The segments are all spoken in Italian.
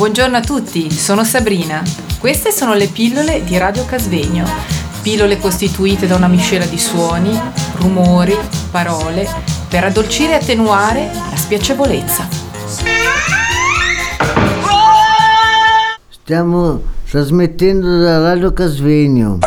Buongiorno a tutti, sono Sabrina. Queste sono le pillole di Radio Casvegno. Pillole costituite da una miscela di suoni, rumori, parole, per addolcire e attenuare la spiacevolezza. Stiamo trasmettendo da Radio Casvegno.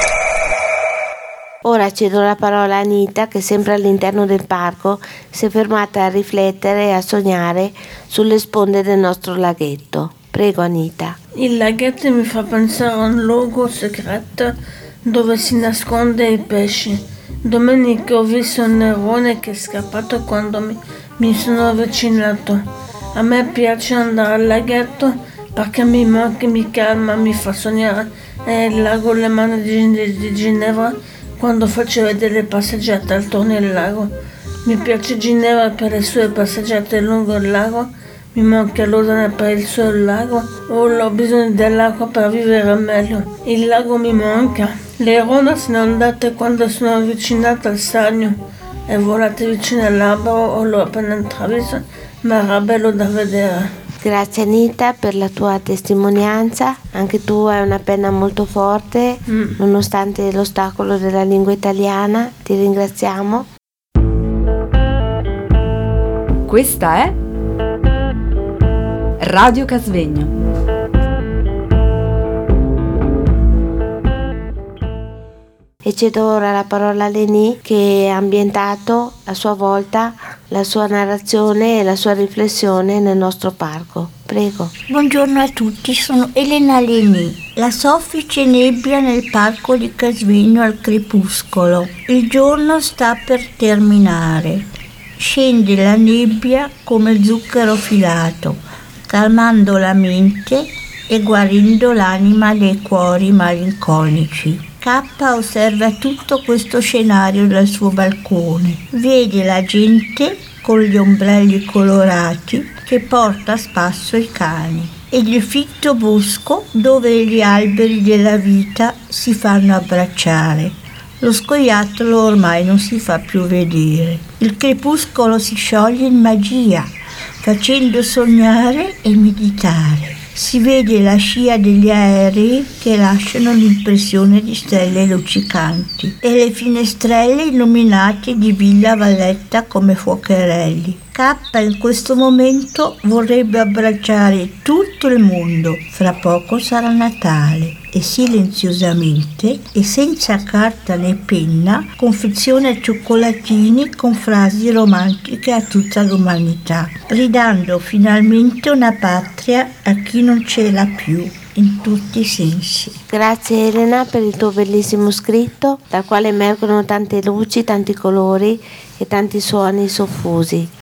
Ora cedo la parola a Anita che sempre all'interno del parco si è fermata a riflettere e a sognare sulle sponde del nostro laghetto. Prego Anita. Il laghetto mi fa pensare a un luogo segreto dove si nasconde i pesci. Domenica ho visto un nerone che è scappato quando mi, mi sono avvicinato. A me piace andare al laghetto perché mi manca, mi calma, mi fa sognare. È il lago Le Mani di, di Ginevra quando faceva delle passeggiate attorno al lago. Mi piace Ginevra per le sue passeggiate lungo il lago, mi manca Lodana per il suo lago, oh, ho bisogno dell'acqua per vivere meglio. Il lago mi manca. Le rone sono andate quando sono avvicinate al stagno e volate vicino all'albero o l'ho appena intravisto, ma era bello da vedere. Grazie Anita per la tua testimonianza, anche tu hai una penna molto forte Mm. nonostante l'ostacolo della lingua italiana, ti ringraziamo. Questa è Radio Casvegno. E cedo ora la parola a Leni che ha ambientato a sua volta la sua narrazione e la sua riflessione nel nostro parco. Prego. Buongiorno a tutti, sono Elena Leni. La soffice nebbia nel parco di Casvegno al crepuscolo. Il giorno sta per terminare. Scende la nebbia come zucchero filato, calmando la mente e guarendo l'anima dei cuori malinconici. K osserva tutto questo scenario dal suo balcone. Vede la gente con gli ombrelli colorati che porta a spasso i cani ed il fitto bosco dove gli alberi della vita si fanno abbracciare. Lo scoiattolo ormai non si fa più vedere. Il crepuscolo si scioglie in magia, facendo sognare e meditare. Si vede la scia degli aerei che lasciano l'impressione di stelle luccicanti e le finestrelle illuminate di Villa Valletta come fuocherelli. K in questo momento vorrebbe abbracciare tutto il mondo. Fra poco sarà Natale e silenziosamente e senza carta né penna confeziona cioccolatini con frasi romantiche a tutta l'umanità, ridando finalmente una patria a chi non ce l'ha più in tutti i sensi. Grazie Elena per il tuo bellissimo scritto, dal quale emergono tante luci, tanti colori e tanti suoni soffusi.